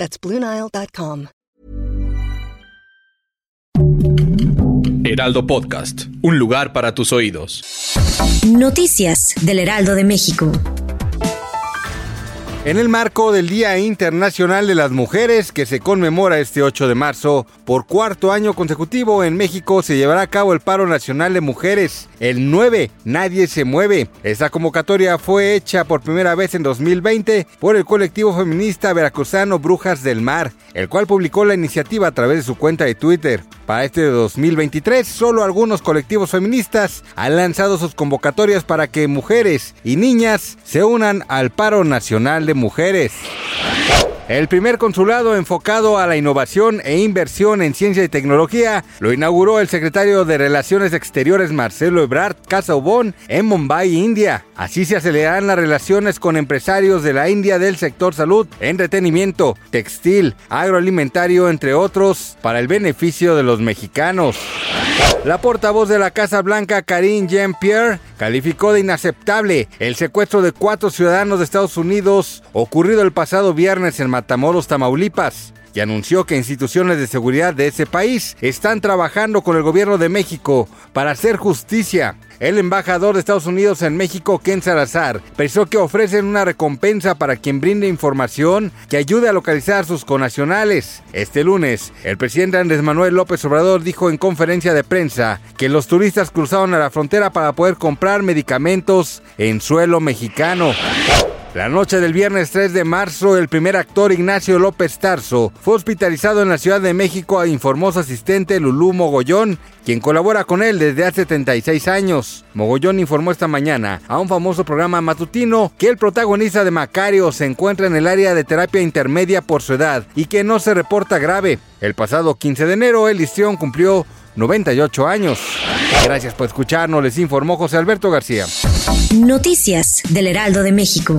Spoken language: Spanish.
That's BlueNile.com. Heraldo Podcast, un lugar para tus oídos. Noticias del Heraldo de México. En el marco del Día Internacional de las Mujeres, que se conmemora este 8 de marzo, por cuarto año consecutivo en México se llevará a cabo el paro nacional de mujeres. El 9, Nadie se mueve. Esta convocatoria fue hecha por primera vez en 2020 por el colectivo feminista veracruzano Brujas del Mar, el cual publicó la iniciativa a través de su cuenta de Twitter. Para este 2023, solo algunos colectivos feministas han lanzado sus convocatorias para que mujeres y niñas se unan al paro nacional mujeres. El primer consulado enfocado a la innovación e inversión en ciencia y tecnología lo inauguró el secretario de Relaciones Exteriores Marcelo Ebrard Casaubon en Mumbai, India. Así se acelerarán las relaciones con empresarios de la India del sector salud, entretenimiento, textil, agroalimentario, entre otros, para el beneficio de los mexicanos. La portavoz de la Casa Blanca, Karine Jean-Pierre, calificó de inaceptable el secuestro de cuatro ciudadanos de Estados Unidos ocurrido el pasado viernes en Matamoros, Tamaulipas y anunció que instituciones de seguridad de ese país están trabajando con el gobierno de México para hacer justicia. El embajador de Estados Unidos en México, Ken Salazar, pensó que ofrecen una recompensa para quien brinde información que ayude a localizar sus conacionales. Este lunes, el presidente Andrés Manuel López Obrador dijo en conferencia de prensa que los turistas cruzaron a la frontera para poder comprar medicamentos en suelo mexicano. La noche del viernes 3 de marzo, el primer actor Ignacio López Tarso fue hospitalizado en la Ciudad de México, informó su asistente Lulú Mogollón, quien colabora con él desde hace 76 años. Mogollón informó esta mañana a un famoso programa matutino que el protagonista de Macario se encuentra en el área de terapia intermedia por su edad y que no se reporta grave. El pasado 15 de enero, el histrión cumplió 98 años. Gracias por escucharnos, les informó José Alberto García. Noticias del Heraldo de México.